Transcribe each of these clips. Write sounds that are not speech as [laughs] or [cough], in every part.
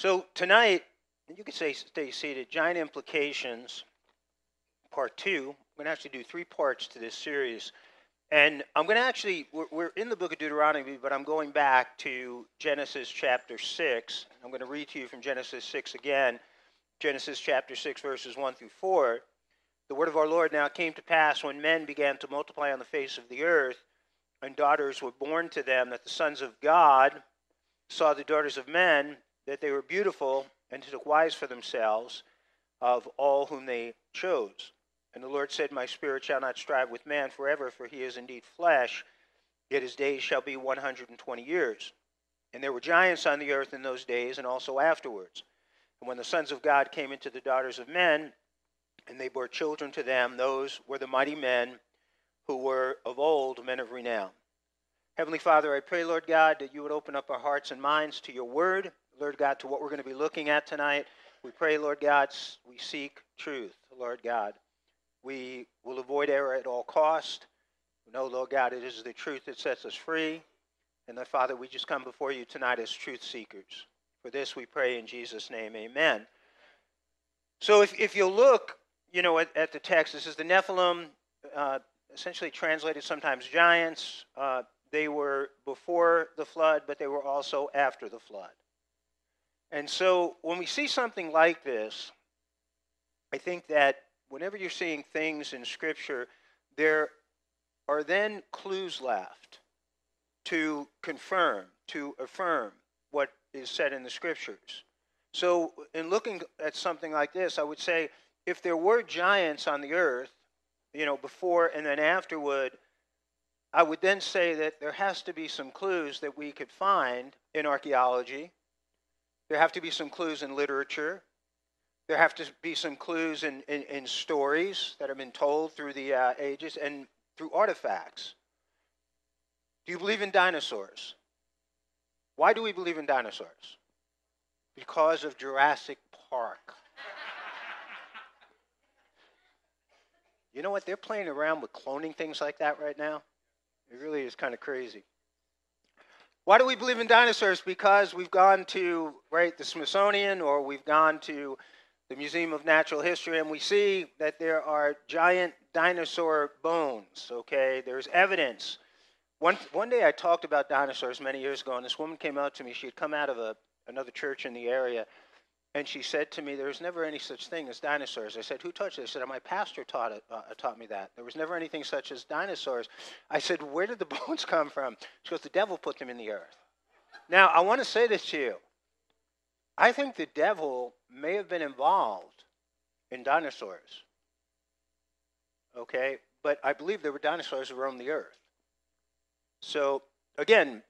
So tonight, you could say stay seated. Giant implications, part two. I'm going to actually do three parts to this series, and I'm going to actually we're, we're in the book of Deuteronomy, but I'm going back to Genesis chapter six. I'm going to read to you from Genesis six again. Genesis chapter 6, verses 1 through 4. The word of our Lord now came to pass when men began to multiply on the face of the earth, and daughters were born to them, that the sons of God saw the daughters of men, that they were beautiful, and took wives for themselves of all whom they chose. And the Lord said, My spirit shall not strive with man forever, for he is indeed flesh, yet his days shall be 120 years. And there were giants on the earth in those days, and also afterwards. And when the sons of God came into the daughters of men, and they bore children to them, those were the mighty men who were of old men of renown. Heavenly Father, I pray, Lord God, that you would open up our hearts and minds to your word, Lord God, to what we're going to be looking at tonight. We pray, Lord God, we seek truth, Lord God. We will avoid error at all cost. We know, Lord God, it is the truth that sets us free. And that, Father, we just come before you tonight as truth seekers. For this we pray in Jesus' name, amen. So if, if you look, you know, at, at the text, this is the Nephilim, uh, essentially translated sometimes giants. Uh, they were before the flood, but they were also after the flood. And so when we see something like this, I think that whenever you're seeing things in Scripture, there are then clues left to confirm, to affirm what is said in the scriptures. So, in looking at something like this, I would say if there were giants on the earth, you know, before and then afterward, I would then say that there has to be some clues that we could find in archaeology. There have to be some clues in literature. There have to be some clues in, in, in stories that have been told through the uh, ages and through artifacts. Do you believe in dinosaurs? Why do we believe in dinosaurs? Because of Jurassic Park. you know what? They're playing around with cloning things like that right now. It really is kind of crazy. Why do we believe in dinosaurs? Because we've gone to right the Smithsonian or we've gone to the Museum of Natural History and we see that there are giant dinosaur bones, okay? There's evidence one, one day I talked about dinosaurs many years ago, and this woman came out to me. She had come out of a, another church in the area, and she said to me, There was never any such thing as dinosaurs. I said, Who taught you? I said, My pastor taught, it, uh, taught me that. There was never anything such as dinosaurs. I said, Where did the [laughs] bones come from? She goes, The devil put them in the earth. Now, I want to say this to you. I think the devil may have been involved in dinosaurs. Okay? But I believe there were dinosaurs who roamed the earth. So, again,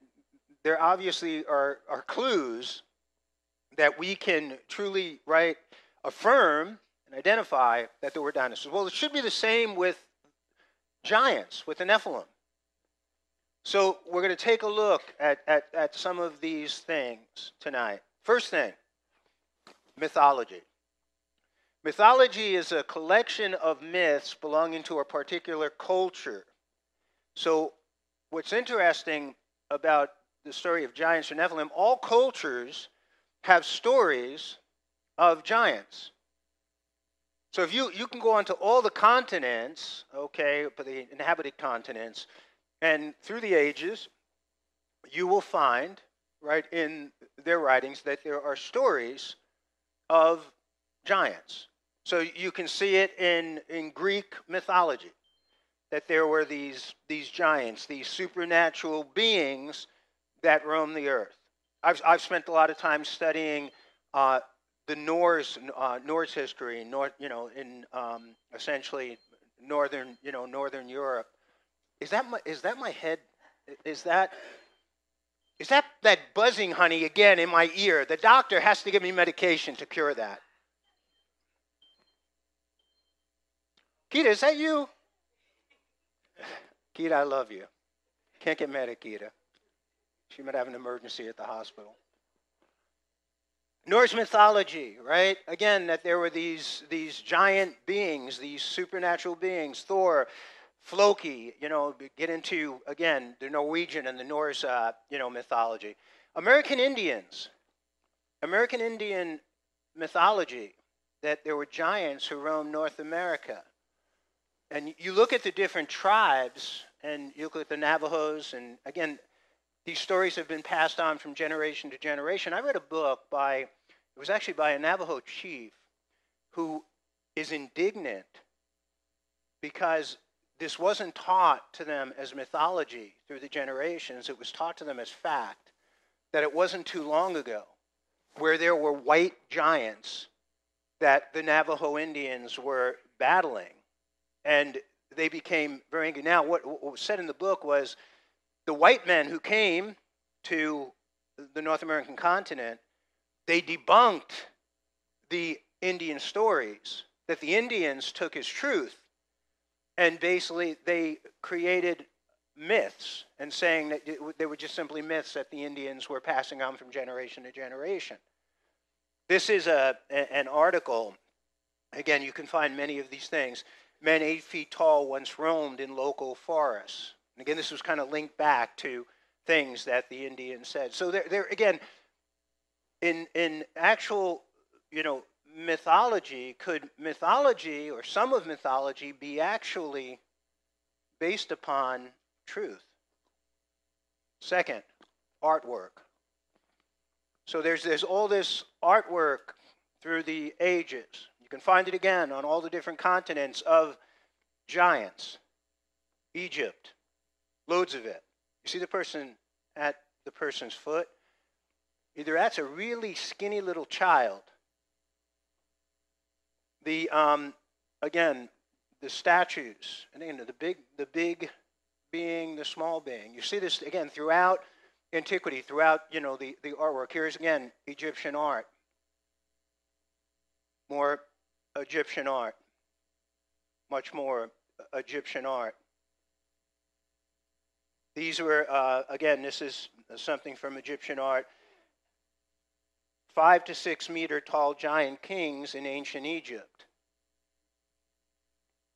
there obviously are, are clues that we can truly, right, affirm and identify that there were dinosaurs. Well, it should be the same with giants, with the Nephilim. So, we're going to take a look at, at, at some of these things tonight. First thing mythology. Mythology is a collection of myths belonging to a particular culture. So, what's interesting about the story of giants or Nephilim, all cultures have stories of giants. So if you, you can go onto all the continents, okay, but the inhabited continents, and through the ages, you will find, right, in their writings that there are stories of giants. So you can see it in, in Greek mythology that there were these, these giants, these supernatural beings that roam the earth. I've, I've spent a lot of time studying uh, the Norse, uh, Norse history, North, you know, in um, essentially northern, you know, northern Europe. Is that my, is that my head? Is that is that that buzzing, honey, again in my ear? The doctor has to give me medication to cure that. Kita, is that you? [sighs] Keita, I love you. Can't get mad at Keita. She might have an emergency at the hospital. Norse mythology, right? Again, that there were these, these giant beings, these supernatural beings, Thor, Floki, you know, get into, again, the Norwegian and the Norse, uh, you know, mythology. American Indians, American Indian mythology that there were giants who roamed North America. And you look at the different tribes, and you look at the Navajos, and again, these stories have been passed on from generation to generation. I read a book by, it was actually by a Navajo chief who is indignant because this wasn't taught to them as mythology through the generations, it was taught to them as fact that it wasn't too long ago where there were white giants that the Navajo Indians were battling. And they became very angry. Now, what, what was said in the book was the white men who came to the North American continent, they debunked the Indian stories that the Indians took as truth. And basically, they created myths and saying that they were just simply myths that the Indians were passing on from generation to generation. This is a, an article. Again, you can find many of these things. Men eight feet tall once roamed in local forests. And again, this was kind of linked back to things that the Indians said. So there, there again, in in actual, you know, mythology, could mythology or some of mythology be actually based upon truth? Second, artwork. So there's, there's all this artwork through the ages. You can find it again on all the different continents of giants. Egypt, loads of it. You see the person at the person's foot? Either that's a really skinny little child. The um, again, the statues, and again, the big, the big being, the small being. You see this again throughout antiquity, throughout you know the, the artwork. Here's again Egyptian art. More Egyptian art. Much more Egyptian art. These were, uh, again, this is something from Egyptian art. Five to six meter tall giant kings in ancient Egypt.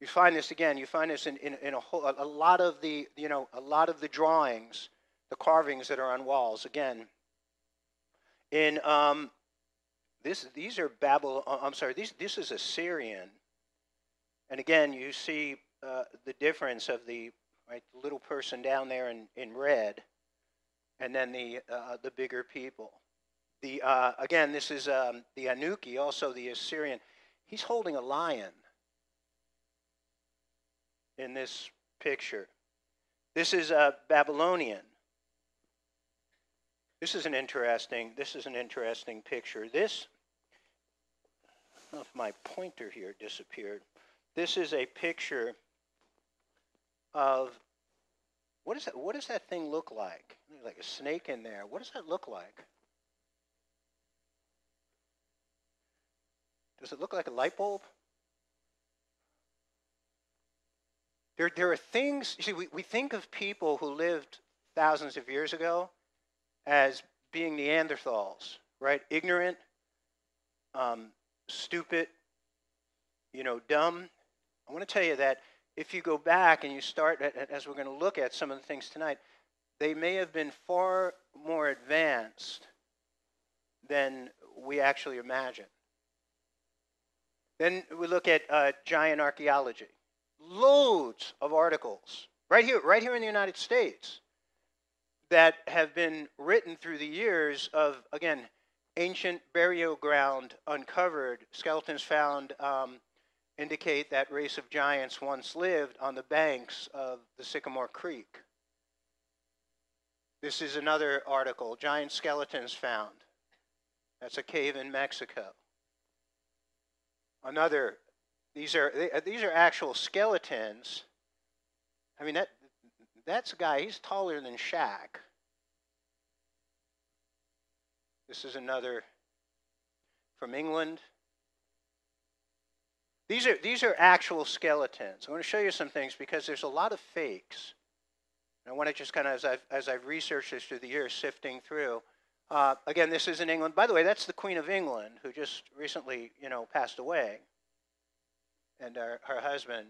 You find this again. You find this in, in, in a, whole, a lot of the you know a lot of the drawings, the carvings that are on walls. Again, in um, this these are Babylon. Uh, I'm sorry. These this is Assyrian. And again, you see uh, the difference of the right? The little person down there in, in red, and then the, uh, the bigger people. The, uh, again, this is um, the Anuki, also the Assyrian. He's holding a lion in this picture. This is a Babylonian. This is an interesting. This is an interesting picture. This. I don't know if my pointer here disappeared. This is a picture of what is that? What does that thing look like? Like a snake in there. What does that look like? Does it look like a light bulb? There, there are things, you see, we, we think of people who lived thousands of years ago as being Neanderthals, right? Ignorant, um, stupid, you know, dumb. I want to tell you that if you go back and you start, as we're going to look at some of the things tonight, they may have been far more advanced than we actually imagine. Then we look at uh, giant archaeology. Loads of articles right here, right here in the United States, that have been written through the years of again ancient burial ground uncovered, skeletons found um, indicate that race of giants once lived on the banks of the Sycamore Creek. This is another article giant skeletons found. That's a cave in Mexico. Another, these are, uh, these are actual skeletons. I mean, that, that's a guy, he's taller than Shaq. This is another from England. These are, these are actual skeletons. I want to show you some things because there's a lot of fakes. And I want to just kind of, as I've, as I've researched this through the years, sifting through. Uh, again, this is in England. By the way, that's the Queen of England who just recently, you know, passed away. And her, her husband,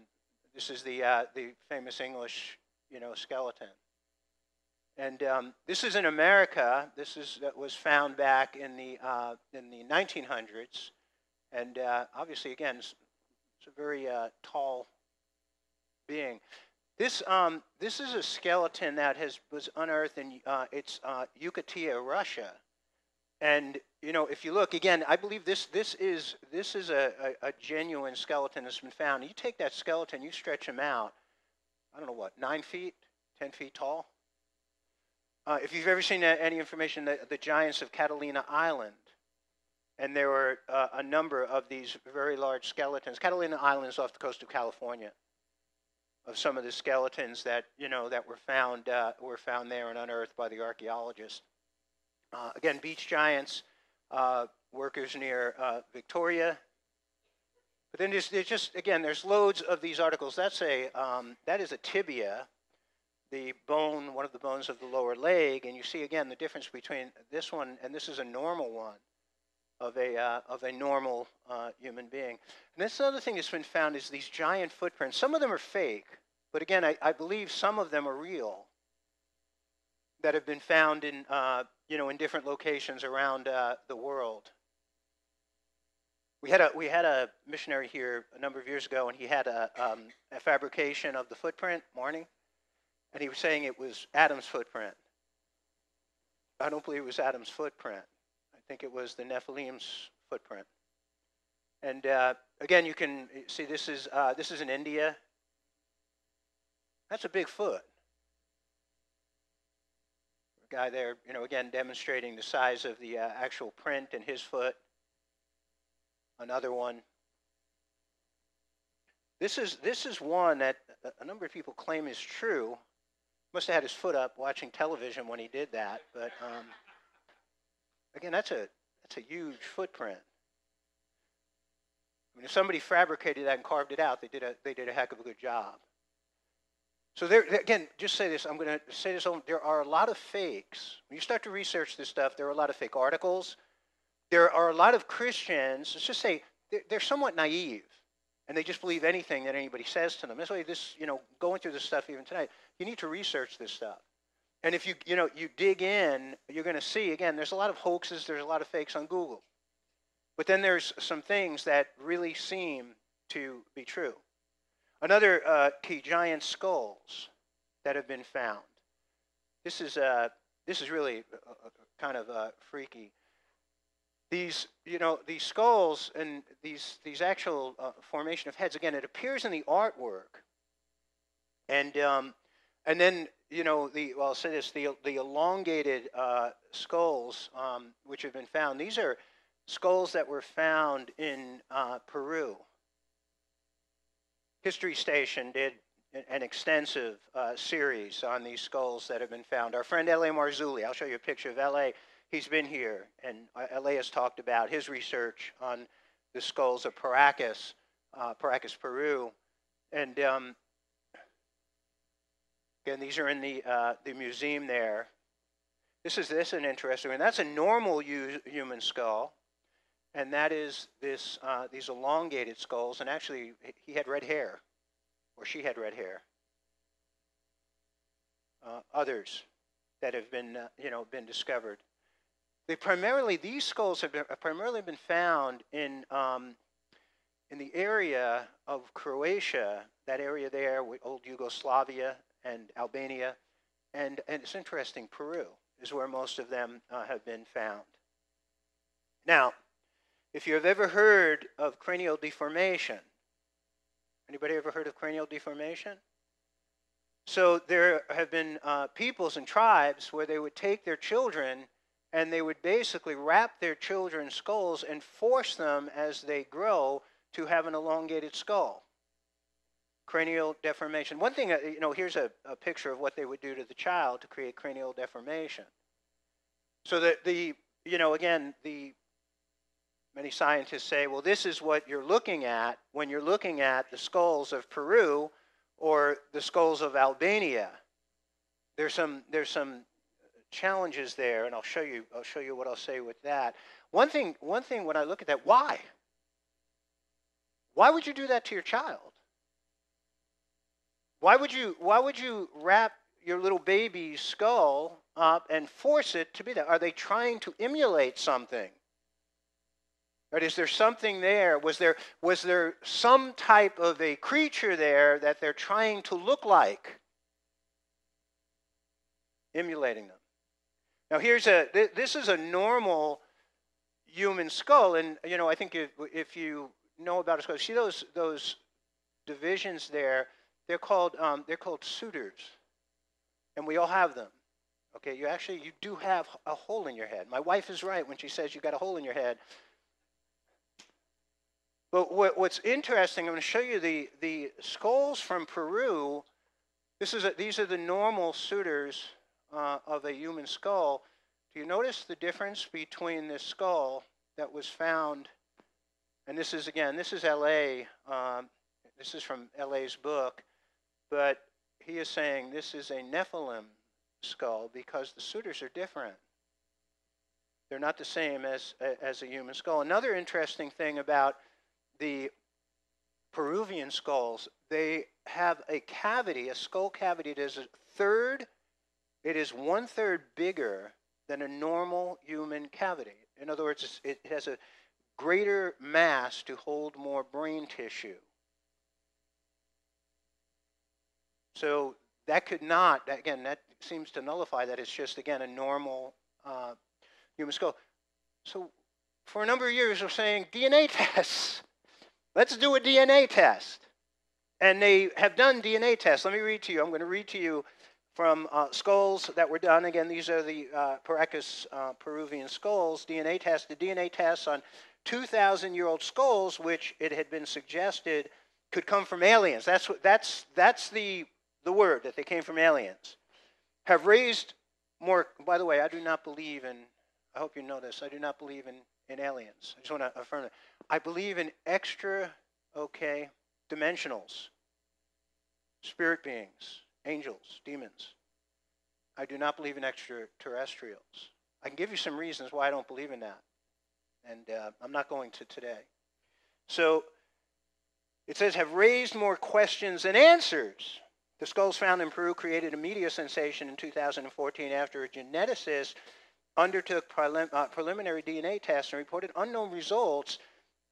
this is the, uh, the famous English, you know, skeleton. And um, this is in America. This is that was found back in the uh, in the 1900s, and uh, obviously, again, it's, a very uh, tall being. This um, this is a skeleton that has was unearthed in uh, it's uh, Russia, and you know if you look again, I believe this this is this is a, a, a genuine skeleton that's been found. You take that skeleton, you stretch him out. I don't know what nine feet, ten feet tall uh, if you've ever seen any information, the, the giants of Catalina Island, and there were uh, a number of these very large skeletons. Catalina Island is off the coast of California. Of some of the skeletons that you know that were found uh, were found there and unearthed by the archaeologists. Uh, again, beach giants, uh, workers near uh, Victoria. But then there's, there's, just again, there's loads of these articles. That's a um, that is a tibia the bone, one of the bones of the lower leg, and you see again the difference between this one and this is a normal one of a, uh, of a normal uh, human being. And this other thing that's been found is these giant footprints. Some of them are fake, but again, I, I believe some of them are real that have been found in, uh, you know, in different locations around uh, the world. We had, a, we had a missionary here a number of years ago, and he had a, um, a fabrication of the footprint, morning, and he was saying it was Adam's footprint. I don't believe it was Adam's footprint. Think it was the Nephilim's footprint. And uh, again, you can see this is uh, this is in India. That's a big foot. Guy there, you know, again demonstrating the size of the uh, actual print in his foot. Another one. This is this is one that a number of people claim is true. Must have had his foot up watching television when he did that. But um, again, that's a that's a huge footprint. I mean, if somebody fabricated that and carved it out, they did a they did a heck of a good job. So there again, just say this. I'm going to say this. There are a lot of fakes. When you start to research this stuff, there are a lot of fake articles. There are a lot of Christians. Let's just say they're, they're somewhat naive and they just believe anything that anybody says to them. That's why this, you know, going through this stuff even tonight, you need to research this stuff. And if you, you know, you dig in, you're going to see again. There's a lot of hoaxes. There's a lot of fakes on Google, but then there's some things that really seem to be true. Another uh, key: giant skulls that have been found. This is uh, this is really uh, uh kind of uh, freaky these, you know, these skulls and these, these actual uh, formation of heads, again, it appears in the artwork. And, um, and then, you know, the, well, I'll say this, the, the elongated uh, skulls um, which have been found, these are skulls that were found in uh, Peru. History Station did an extensive uh, series on these skulls that have been found. Our friend L.A. Marzulli, I'll show you a picture of L.A he's been here, and L.A. has talked about his research on the skulls of Paracas, uh, Paracas, Peru, and um, again, these are in the uh, the museum there. This is this an interesting one. That's a normal human skull, and that is this uh, these elongated skulls. And actually, he had red hair, or she had red hair. Uh, others that have been uh, you know been discovered. They primarily, these skulls have, been, have primarily been found in, um, in the area of Croatia, that area there, with old Yugoslavia and Albania, and, and it's interesting, Peru is where most of them uh, have been found. Now, if you have ever heard of cranial deformation, anybody ever heard of cranial deformation? So there have been uh, peoples and tribes where they would take their children and they would basically wrap their children's skulls and force them as they grow to have an elongated skull. Cranial deformation. One thing, uh, you know, here's a, a picture of what they would do to the child to create cranial deformation. So that the, you know, again, the many scientists say, well, this is what you're looking at when you're looking at the skulls of Peru or the skulls of Albania. There's some, there's some challenges there, and I'll show you. I'll show you what I'll say with that. One thing. One thing. When I look at that, why? Why would you do that to your child? Why would you? Why would you wrap your little baby's skull up and force it to be that? Are they trying to emulate something? Right? Is there something there? Was there, was there some type of a creature there that they're trying to look like? Emulating them. Now, here's a, this is a normal human skull. And, you know, I think if, if you know about a skull, see those, those divisions there, they're called, um, they're called sutures. And we all have them. Okay, you actually, you do have a hole in your head. My wife is right when she says you got a hole in your head. But what, what's interesting, I'm going to show you the, the skulls from Peru. This is a, these are the normal sutures uh, of a human skull. Do you notice the difference between this skull that was found? And this is, again, this is LA. Um, this is from LA's book. But he is saying this is a Nephilim skull because the sutures are different. They're not the same as, as a human skull. Another interesting thing about the Peruvian skulls, they have a cavity, a skull cavity that is a third, it is one third bigger than a normal human cavity. In other words, it has a greater mass to hold more brain tissue. So that could not, again, that seems to nullify that it's just, again, a normal uh, human skull. So for a number of years, we're saying DNA [laughs] tests. Let's do a DNA test. And they have done DNA tests. Let me read to you. I'm going to read to you from uh, skulls that were done. Again, these are the uh, Paracas uh, Peruvian skulls. DNA tests. The DNA tests on 2,000 year old skulls, which it had been suggested could come from aliens. That's, what, that's, that's the, the word, that they came from aliens. Have raised more. By the way, I do not believe in, I hope you know this, I do not believe in in aliens. I just want to affirm that. I believe in extra, okay, dimensionals, spirit beings, angels, demons. I do not believe in extraterrestrials. I can give you some reasons why I don't believe in that. And uh, I'm not going to today. So it says, have raised more questions than answers. The skulls found in Peru created a media sensation in 2014 after a geneticist undertook prelim- uh, preliminary DNA tests and reported unknown results,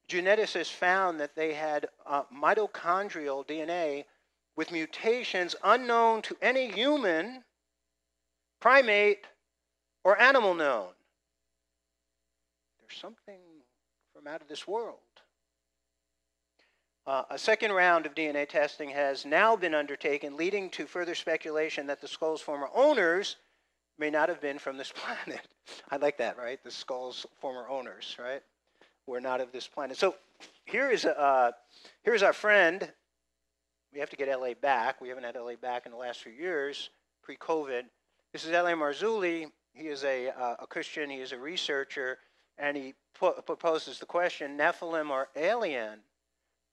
geneticists found that they had uh, mitochondrial DNA with mutations unknown to any human, primate, or animal known. There's something from out of this world. Uh, a second round of DNA testing has now been undertaken, leading to further speculation that the skull's former owners may not have been from this [laughs] planet. I like that, right? The skull's former owners, right? Were not of this planet. So here is a, uh, here's our friend. We have to get LA back. We haven't had LA back in the last few years, pre-COVID. This is L.A. Marzulli. He is a, uh, a Christian. He is a researcher, and he proposes the question: Nephilim or alien?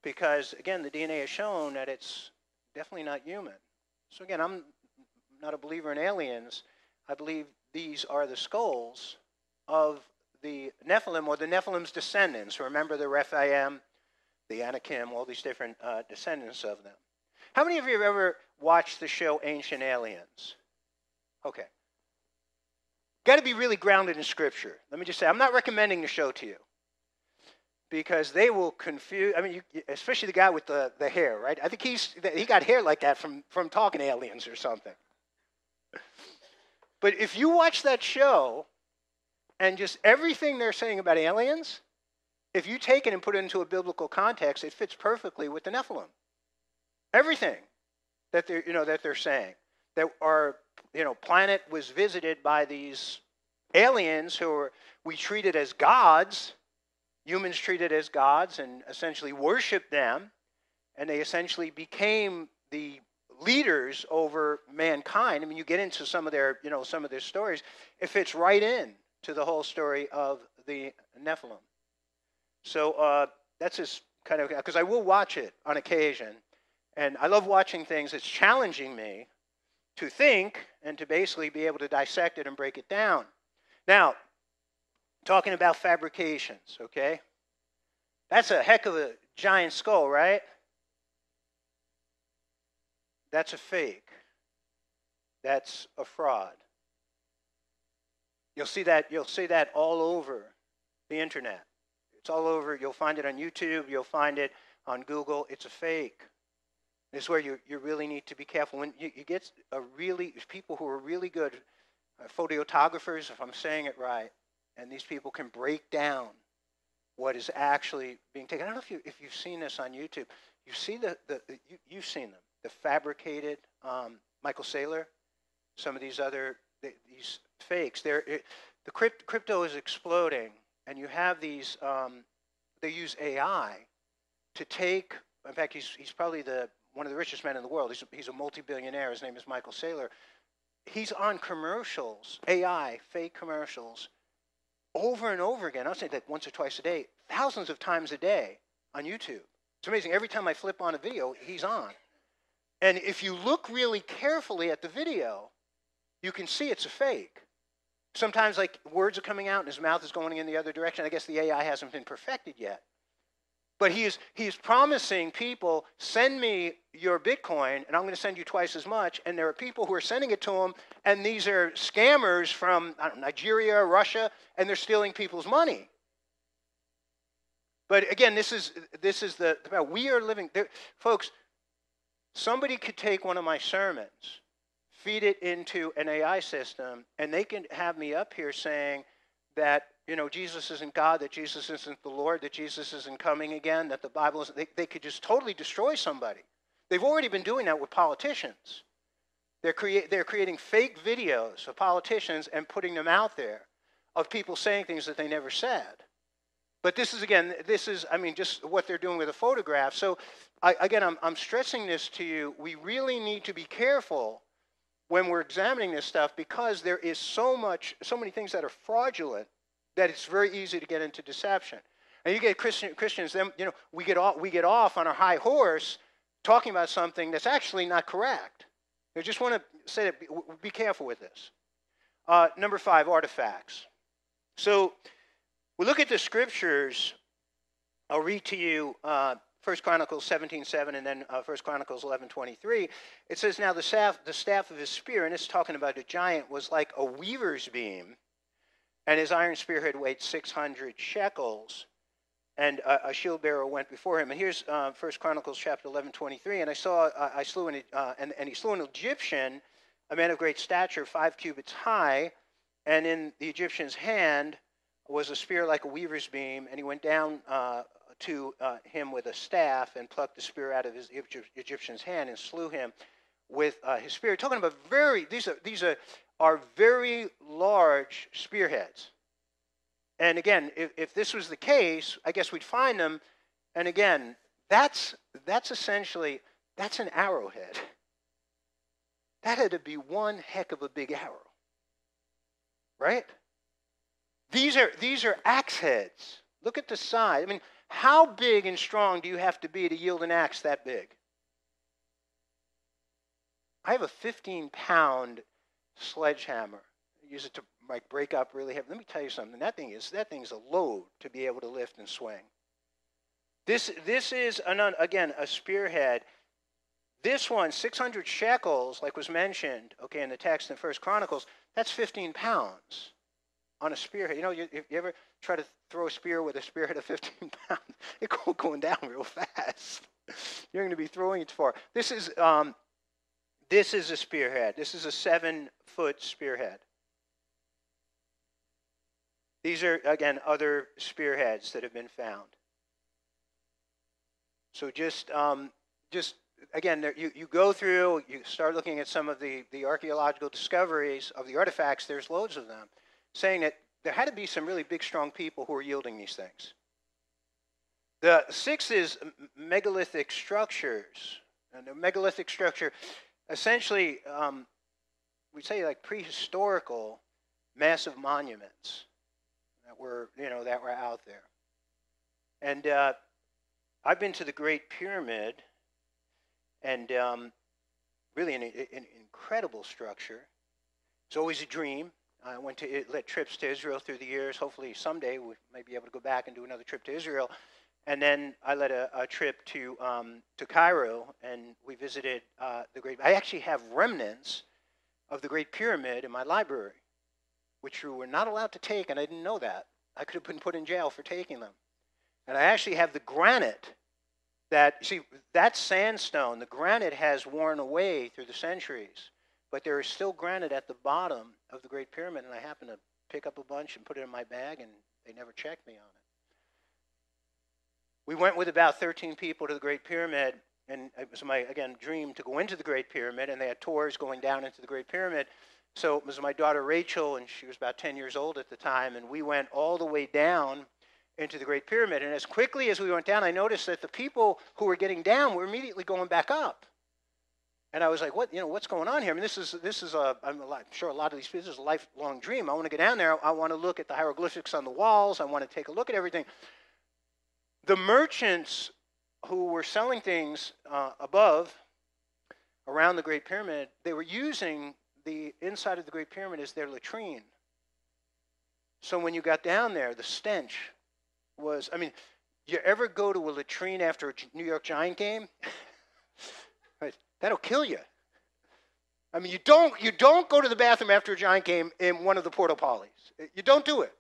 Because again, the DNA has shown that it's definitely not human. So again, I'm not a believer in aliens, I believe these are the skulls of the Nephilim or the Nephilim's descendants. Remember the Rephaim, the Anakim, all these different uh, descendants of them. How many of you have ever watched the show Ancient Aliens? Okay. Got to be really grounded in Scripture. Let me just say, I'm not recommending the show to you because they will confuse. I mean, you, especially the guy with the, the hair, right? I think he's he got hair like that from from talking aliens or something. But if you watch that show and just everything they're saying about aliens, if you take it and put it into a biblical context, it fits perfectly with the Nephilim. Everything that they're, you know, that they're saying. That our you know, planet was visited by these aliens who were, we treated as gods, humans treated as gods and essentially worshiped them, and they essentially became the leaders over mankind. I mean, you get into some of their, you know, some of their stories. It fits right in to the whole story of the Nephilim. So uh, that's just kind of because I will watch it on occasion, and I love watching things. It's challenging me to think and to basically be able to dissect it and break it down. Now, talking about fabrications, okay? That's a heck of a giant skull, right? That's a fake. that's a fraud. You'll see that you'll see that all over the internet. It's all over. You'll find it on YouTube. You'll find it on Google. It's a fake. This is where you, you really need to be careful. When you, you get a really people who are really good uh, photographers, if I'm saying it right, and these people can break down what is actually being taken. I don't know if you if you've seen this on YouTube. You see the, the, the you, you've seen them the fabricated um, Michael Saylor, some of these other these fakes. They're, it, the crypt, crypto is exploding, and you have these. Um, they use AI to take. In fact, he's he's probably the one of the richest men in the world. He's a, he's a multi-billionaire. His name is Michael Saylor. He's on commercials, AI, fake commercials, over and over again. I'll say like once or twice a day, thousands of times a day on YouTube. It's amazing. Every time I flip on a video, he's on. And if you look really carefully at the video, you can see it's a fake. Sometimes, like, words are coming out and his mouth is going in the other direction. I guess the AI hasn't been perfected yet. But he's, is, he is promising people, send me your Bitcoin, and I'm going to send you twice as much. And there are people who are sending it to him, and these are scammers from know, Nigeria, Russia, and they're stealing people's money. But again, this is, this is the, we are living, there, folks, somebody could take one of my sermons, feed it into an AI system, and they can have me up here saying that you know, Jesus isn't God, that Jesus isn't the Lord, that Jesus isn't coming again, that the Bible isn't, they, they could just totally destroy somebody. They've already been doing that with politicians. They're, crea- they're creating fake videos of politicians and putting them out there of people saying things that they never said. But this is, again, this is, I mean, just what they're doing with a photograph. So, I, again, I'm, I'm stressing this to you. We really need to be careful when we're examining this stuff because there is so much, so many things that are fraudulent that it's very easy to get into deception. And you get Christian, Christians, then you know we get off we get off on our high horse talking about something that's actually not correct. I just want to say that be, be careful with this. Uh, number five, artifacts. So we look at the scriptures. I'll read to you uh, 1 Chronicles 17:7 7, and then uh, 1 Chronicles 11:23, It says, Now the staff, the staff of his spear, and it's talking about a giant, was like a weaver's beam and his iron spear had weighed 600 shekels. And a, a shield bearer went before him. And here's uh, First Chronicles chapter 11:23, And I saw, uh, I slew an, uh, and, and he slew an Egyptian, a man of great stature, five cubits high. And in the Egyptian's hand was a spear like a weaver's beam. And he went down uh, to uh, him with a staff and plucked the spear out of his Egyptian's hand and slew him with uh, his spear. Talking about very, these are, these are are very large spearheads. And again, if, if this was the case, I guess we'd find them. And again, that's, that's essentially, that's an arrowhead. That had to be one heck of a big arrow. Right? These are, these are axe heads. Look at the size. I mean, how big and strong do you have to be to yield an axe that big? I have a 15 pound sledgehammer. I Use it to like break up really heavy. Let me tell you something. That thing is that thing is a load to be able to lift and swing. This this is an again a spearhead. This one, 600 shekels, like was mentioned, okay, in the text in First Chronicles, that's 15 pounds on a spearhead. You know, you, you ever try to throw a spear with a spearhead of 15 [laughs] pounds, it's going down real fast. You're going to be throwing it far. This is um, this is a spearhead. This is a seven foot spearhead. These are, again, other spearheads that have been found. So just, um, just again, there, you, you go through, you start looking at some of the, the archaeological discoveries of the artifacts, there's loads of them, saying that there had to be some really big, strong people who were yielding these things. The sixth is megalithic structures. And a megalithic structure essentially, um, we say like prehistorical massive monuments that were, you know, that were out there. And uh, I've been to the Great Pyramid, and um, really an, an, incredible structure. It's always a dream. I went to led trips to Israel through the years. Hopefully someday we may be able to go back and do another trip to Israel. And then I led a, a trip to, um, to Cairo, and we visited uh, the great. I actually have remnants of the Great Pyramid in my library, which you were not allowed to take, and I didn't know that. I could have been put in jail for taking them. And I actually have the granite that, see, that sandstone, the granite has worn away through the centuries, but there is still granite at the bottom of the Great Pyramid, and I happened to pick up a bunch and put it in my bag, and they never checked me on it. We went with about 13 people to the Great Pyramid, and it was my, again, dream to go into the Great Pyramid, and they had tours going down into the Great Pyramid. So it was my daughter Rachel, and she was about 10 years old at the time, and we went all the way down into the Great Pyramid. And as quickly as we went down, I noticed that the people who were getting down were immediately going back up. And I was like, "What? You know, what's going on here? I mean, this is this is a. I'm sure a lot of these people, this is a lifelong dream. I want to get down there. I want to look at the hieroglyphics on the walls. I want to take a look at everything." The merchants who were selling things uh, above, around the Great Pyramid, they were using the inside of the Great Pyramid as their latrine. So when you got down there, the stench was. I mean, you ever go to a latrine after a New York Giant game? [laughs] That'll kill you. I mean, you don't you don't go to the bathroom after a Giant game in one of the porta potties. Uh, you don't do it.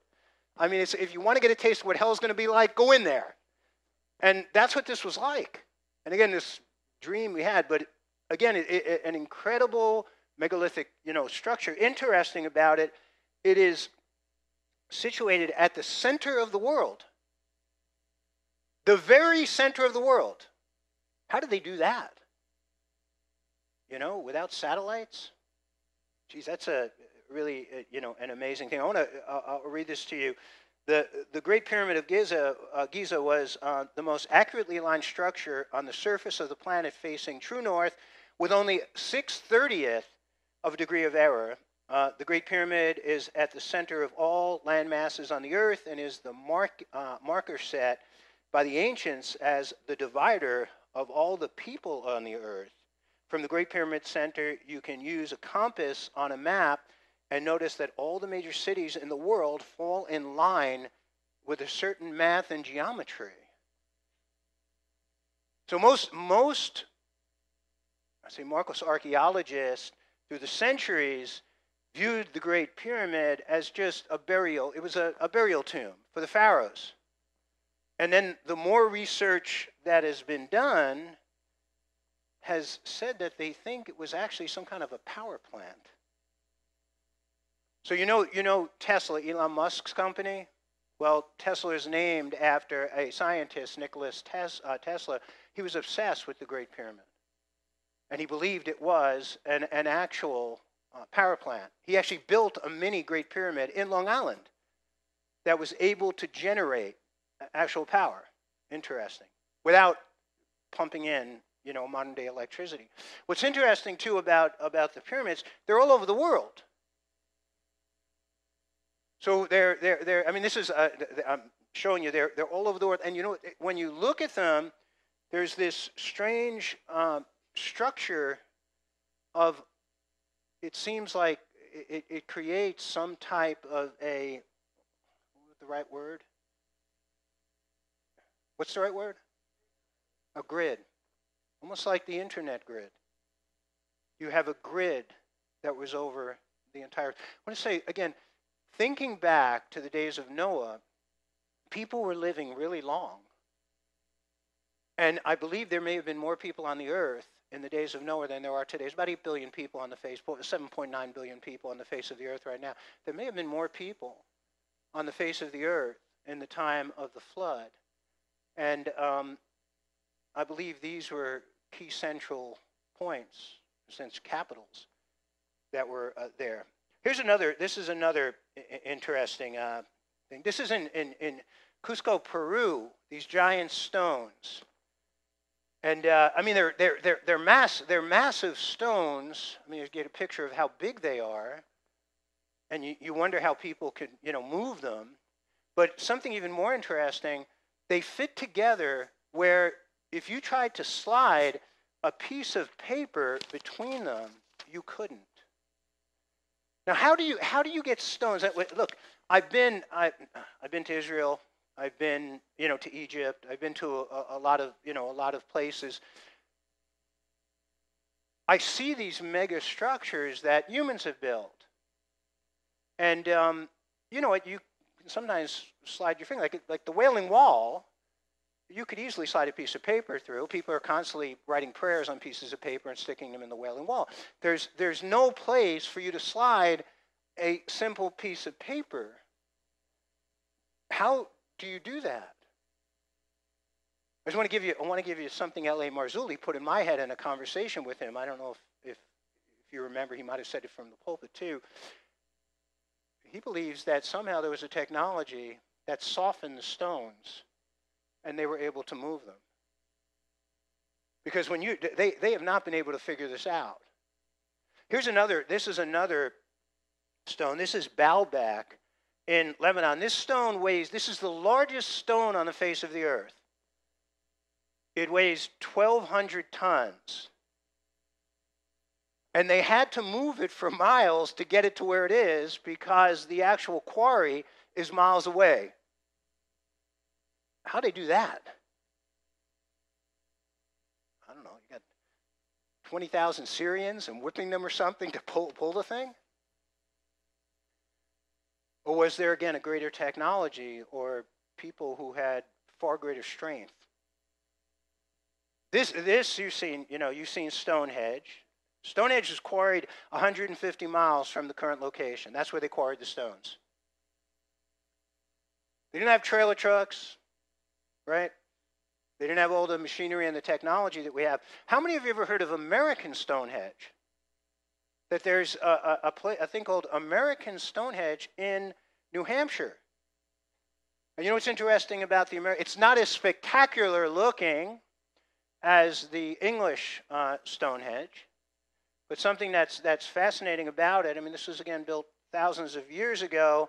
I mean, if you want to get a taste of what hell's going to be like, go in there. And that's what this was like. And again, this dream we had, but again, it, it, an incredible megalithic, you know, structure. Interesting about it, it is situated at the center of the world. The very center of the world. How did they do that? You know, without satellites? Geez, that's a really, uh, you know, an amazing thing. I want to, uh, I'll read this to you. The, the Great Pyramid of Giza, uh, Giza was uh, the most accurately aligned structure on the surface of the planet facing true north with only 6 30th of a degree of error. Uh, the Great Pyramid is at the center of all land masses on the earth and is the mark, uh, marker set by the ancients as the divider of all the people on the earth. From the Great Pyramid Center, you can use a compass on a map and notice that all the major cities in the world fall in line with a certain math and geometry. So most most I say Marcos archaeologists through the centuries viewed the Great Pyramid as just a burial. It was a, a burial tomb for the pharaohs. And then the more research that has been done has said that they think it was actually some kind of a power plant. So you know, you know Tesla, Elon Musk's company. Well, Tesla is named after a scientist, Nicholas uh, Tesla. He was obsessed with the Great Pyramid, and he believed it was an, an actual uh, power plant. He actually built a mini Great Pyramid in Long Island that was able to generate actual power. Interesting. Without pumping in, you know, modern day electricity. What's interesting too about, about the pyramids, they're all over the world. So they're, they're, they're I mean, this is, uh, I'm showing you, they're, they're all over the world. And you know, when you look at them, there's this strange um, structure of, it seems like it, it creates some type of a, the right word? What's the right word? A grid. Almost like the internet grid. You have a grid that was over the entire. I want to say again, thinking back to the days of Noah, people were living really long. And I believe there may have been more people on the earth in the days of Noah than there are today. There's about 8 billion people on the face, 7.9 billion people on the face of the earth right now. There may have been more people on the face of the earth in the time of the flood. And um, I believe these were key central points, since capitals, that were uh, there. Here's another, this is another interesting uh, thing. This is in, in, in Cusco, Peru, these giant stones. And uh, I mean, they're, they're, they're, they're, mass, they're massive stones. I mean, you get a picture of how big they are. And you, you wonder how people could, you know, move them. But something even more interesting, they fit together where if you tried to slide a piece of paper between them, you couldn't. Now, how do you how do you get stones? Look, I've been I, I've been to Israel. I've been you know to Egypt. I've been to a, a lot of you know a lot of places. I see these mega structures that humans have built. And um, you know what? You can sometimes slide your finger, like, like the Wailing Wall. You could easily slide a piece of paper through. People are constantly writing prayers on pieces of paper and sticking them in the Wailing Wall. There's, there's no place for you to slide a simple piece of paper. How do you do that? I just want to give you, I want to give you something L.A. Marzulli put in my head in a conversation with him. I don't know if, if, if you remember, he might have said it from the pulpit too. He believes that somehow there was a technology that softened the stones and they were able to move them. Because when you, they, they have not been able to figure this out. Here's another, this is another stone. This is Baalbek in Lebanon. This stone weighs, this is the largest stone on the face of the earth. It weighs 1,200 tons. And they had to move it for miles to get it to where it is because the actual quarry is miles away. How do they do that? I don't know. You got 20,000 Syrians and whipping them or something to pull, pull the thing? Or was there again a greater technology or people who had far greater strength? This, this you've seen, you know, you've seen Stonehenge. Stonehenge was quarried 150 miles from the current location. That's where they quarried the stones. They didn't have trailer trucks, right? They didn't have all the machinery and the technology that we have. How many of you ever heard of American Stonehenge? That there's a, a, a, play, a thing called American Stonehenge in New Hampshire. And you know what's interesting about the American? It's not as spectacular looking as the English uh, Stonehenge. But something that's, that's fascinating about it, I mean, this was again built thousands of years ago,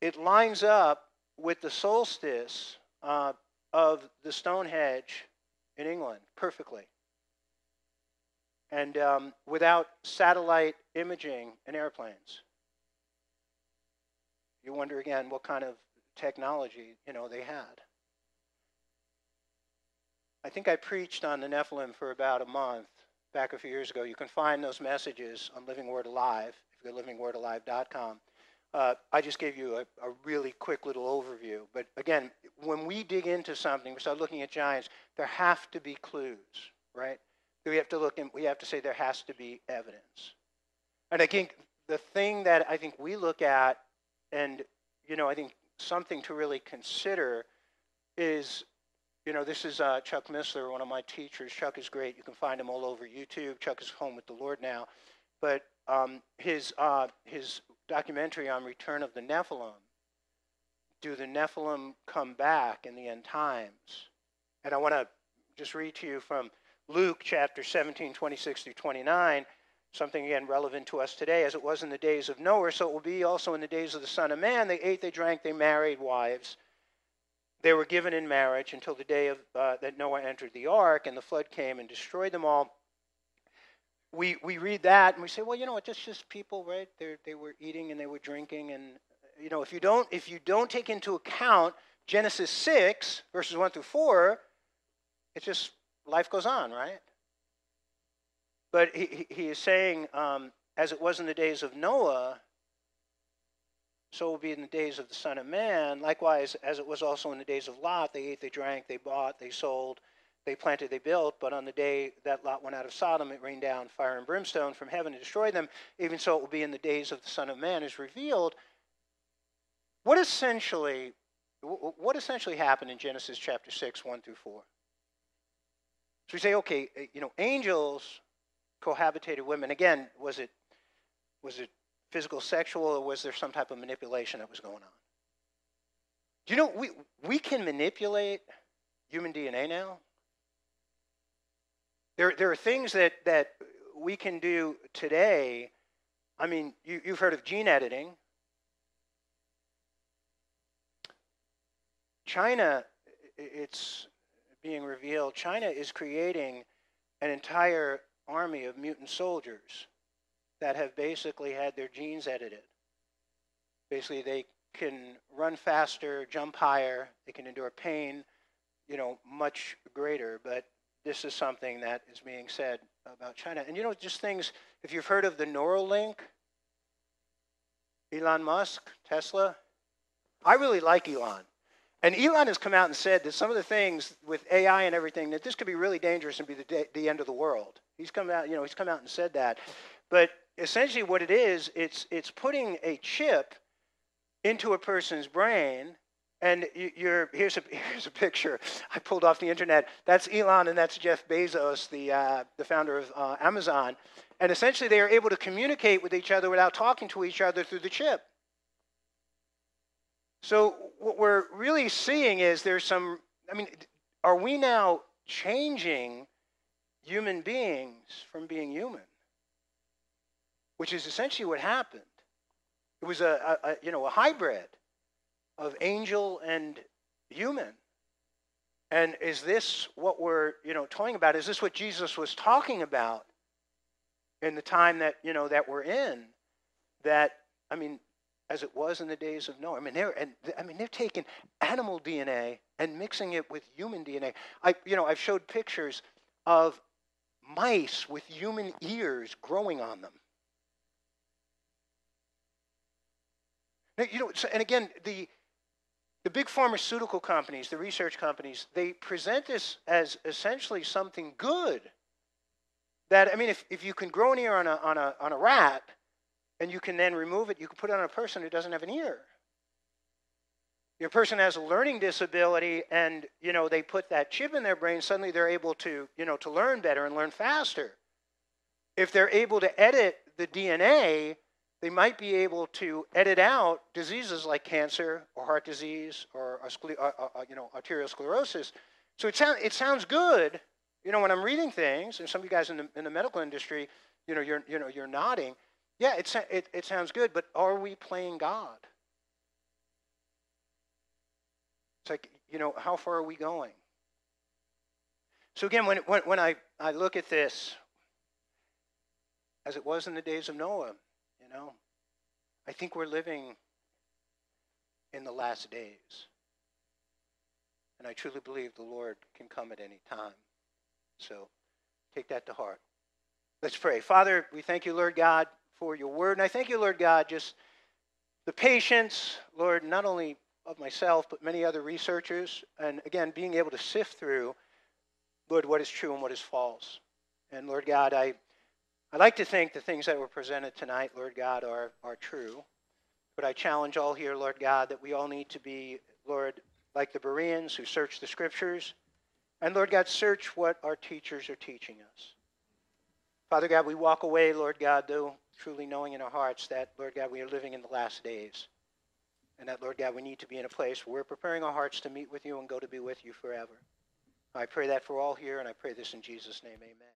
it lines up with the solstice uh, of the Stonehenge in England perfectly. And um, without satellite imaging and airplanes. You wonder again what kind of technology, you know, they had. I think I preached on the Nephilim for about a month back a few years ago. You can find those messages on Living Word Alive if you go to livingwordalive.com. Uh, I just gave you a, a, really quick little overview. But again, when we dig into something, we start looking at giants, there have to be clues, right? We have to look and we have to say there has to be evidence. And I think the thing that I think we look at, and you know, I think something to really consider is you know, this is uh, Chuck Missler, one of my teachers. Chuck is great. You can find him all over YouTube. Chuck is home with the Lord now. But um, his, uh, his documentary on Return of the Nephilim, Do the Nephilim Come Back in the End Times? And I want to just read to you from Luke chapter 17, 26 through 29, something again relevant to us today, as it was in the days of Noah, so it will be also in the days of the Son of Man. They ate, they drank, they married wives they were given in marriage until the day of, uh, that Noah entered the ark and the flood came and destroyed them all. We, we read that and we say, well, you know what, that's just people, right? they they were eating and they were drinking. And, you know, if you, don't, if you don't take into account Genesis 6, verses 1 through 4, it's just life goes on, right? But he, he is saying, um, as it was in the days of Noah, so will be in the days of the Son of Man. Likewise, as it was also in the days of Lot, they ate, they drank, they bought, they sold, they planted, they built. But on the day that Lot went out of Sodom, it rained down fire and brimstone from heaven to destroy them. Even so, it will be in the days of the Son of Man is revealed. What essentially, what essentially happened in Genesis chapter 6, 1 through 4? So we say, okay, eh, you know, angels cohabitated women. Again, was it was it physical, sexual, or was there some type of manipulation that was going on? Do you know we, we can manipulate human DNA now? There, there are things that, that we can do today. I mean, you, you've heard of gene editing. China, it's being revealed, China is creating an entire army of mutant soldiers that have basically had their genes edited. Basically, they can run faster, jump higher, they can endure pain, you know, much greater, but this is something that is being said about China. And you know, just things, if you've heard of the Neuralink, Elon Musk, Tesla, I really like Elon. And Elon has come out and said that some of the things with AI and everything, that this could be really dangerous and be the, the end of the world. He's come out, you know, he's come out and said that. But essentially what it is, it's, it's putting a chip into a person's brain and you're, here's, a, [laughs] here's a picture I pulled off the internet. That's Elon and that's Jeff Bezos, the, uh, the founder of uh, Amazon. And essentially, they are able to communicate with each other without talking to each other through the chip. So, what we're really seeing is there's some, I mean, are we now changing human beings from being human? Which is essentially what happened. It was a, a, a you know, a hybrid of angel and human. And is this what we're, you know, talking about? Is this what Jesus was talking about in the time that, you know, that we're in? That, I mean, as it was in the days of Noah. I mean, they're and I mean they're taking animal DNA and mixing it with human DNA. I, you know, I've showed pictures of mice with human ears growing on them. Now, you know, and again, the the big pharmaceutical companies, the research companies, they present this as essentially something good. That, I mean, if, if you can grow an ear on a, on, a, on a rat and you can then remove it, you can put it on a person who doesn't have an ear. Your person has a learning disability and, you know, they put that chip in their brain, suddenly they're able to, you know, to learn better and learn faster. If they're able to edit the DNA, they might be able to edit out diseases like cancer or heart disease or uh, uh, uh, you know, arteriosclerosis. So it, sound, it sounds good, you know, when I'm reading things, and some of you guys in the, in the medical industry, you know, you're, you know, you're nodding. Yeah, it, it, it sounds good, but are we playing God? It's like, you know, how far are we going? So again, when, when, when I, I look at this, as it was in the days of Noah, you know, I think we're living in the last days. And I truly believe the Lord can come at any time. So take that to heart. Let's pray. Father, we thank you, Lord God, for your word. And I thank you, Lord God, just the patience, Lord, not only of myself, but many other researchers. And again, being able to sift through, Lord, what is true and what is false. And Lord God, I I'd like to think the things that were presented tonight, Lord God, are, are true. But I challenge all here, Lord God, that we all need to be, Lord, like the Bereans who search the scriptures. And Lord God, search what our teachers are teaching us. Father God, we walk away, Lord God, though truly knowing in our hearts that, Lord God, we are living in the last days. And that, Lord God, we need to be in a place where we're preparing our hearts to meet with you and go to be with you forever. I pray that for all here, and I pray this in Jesus' name. Amen.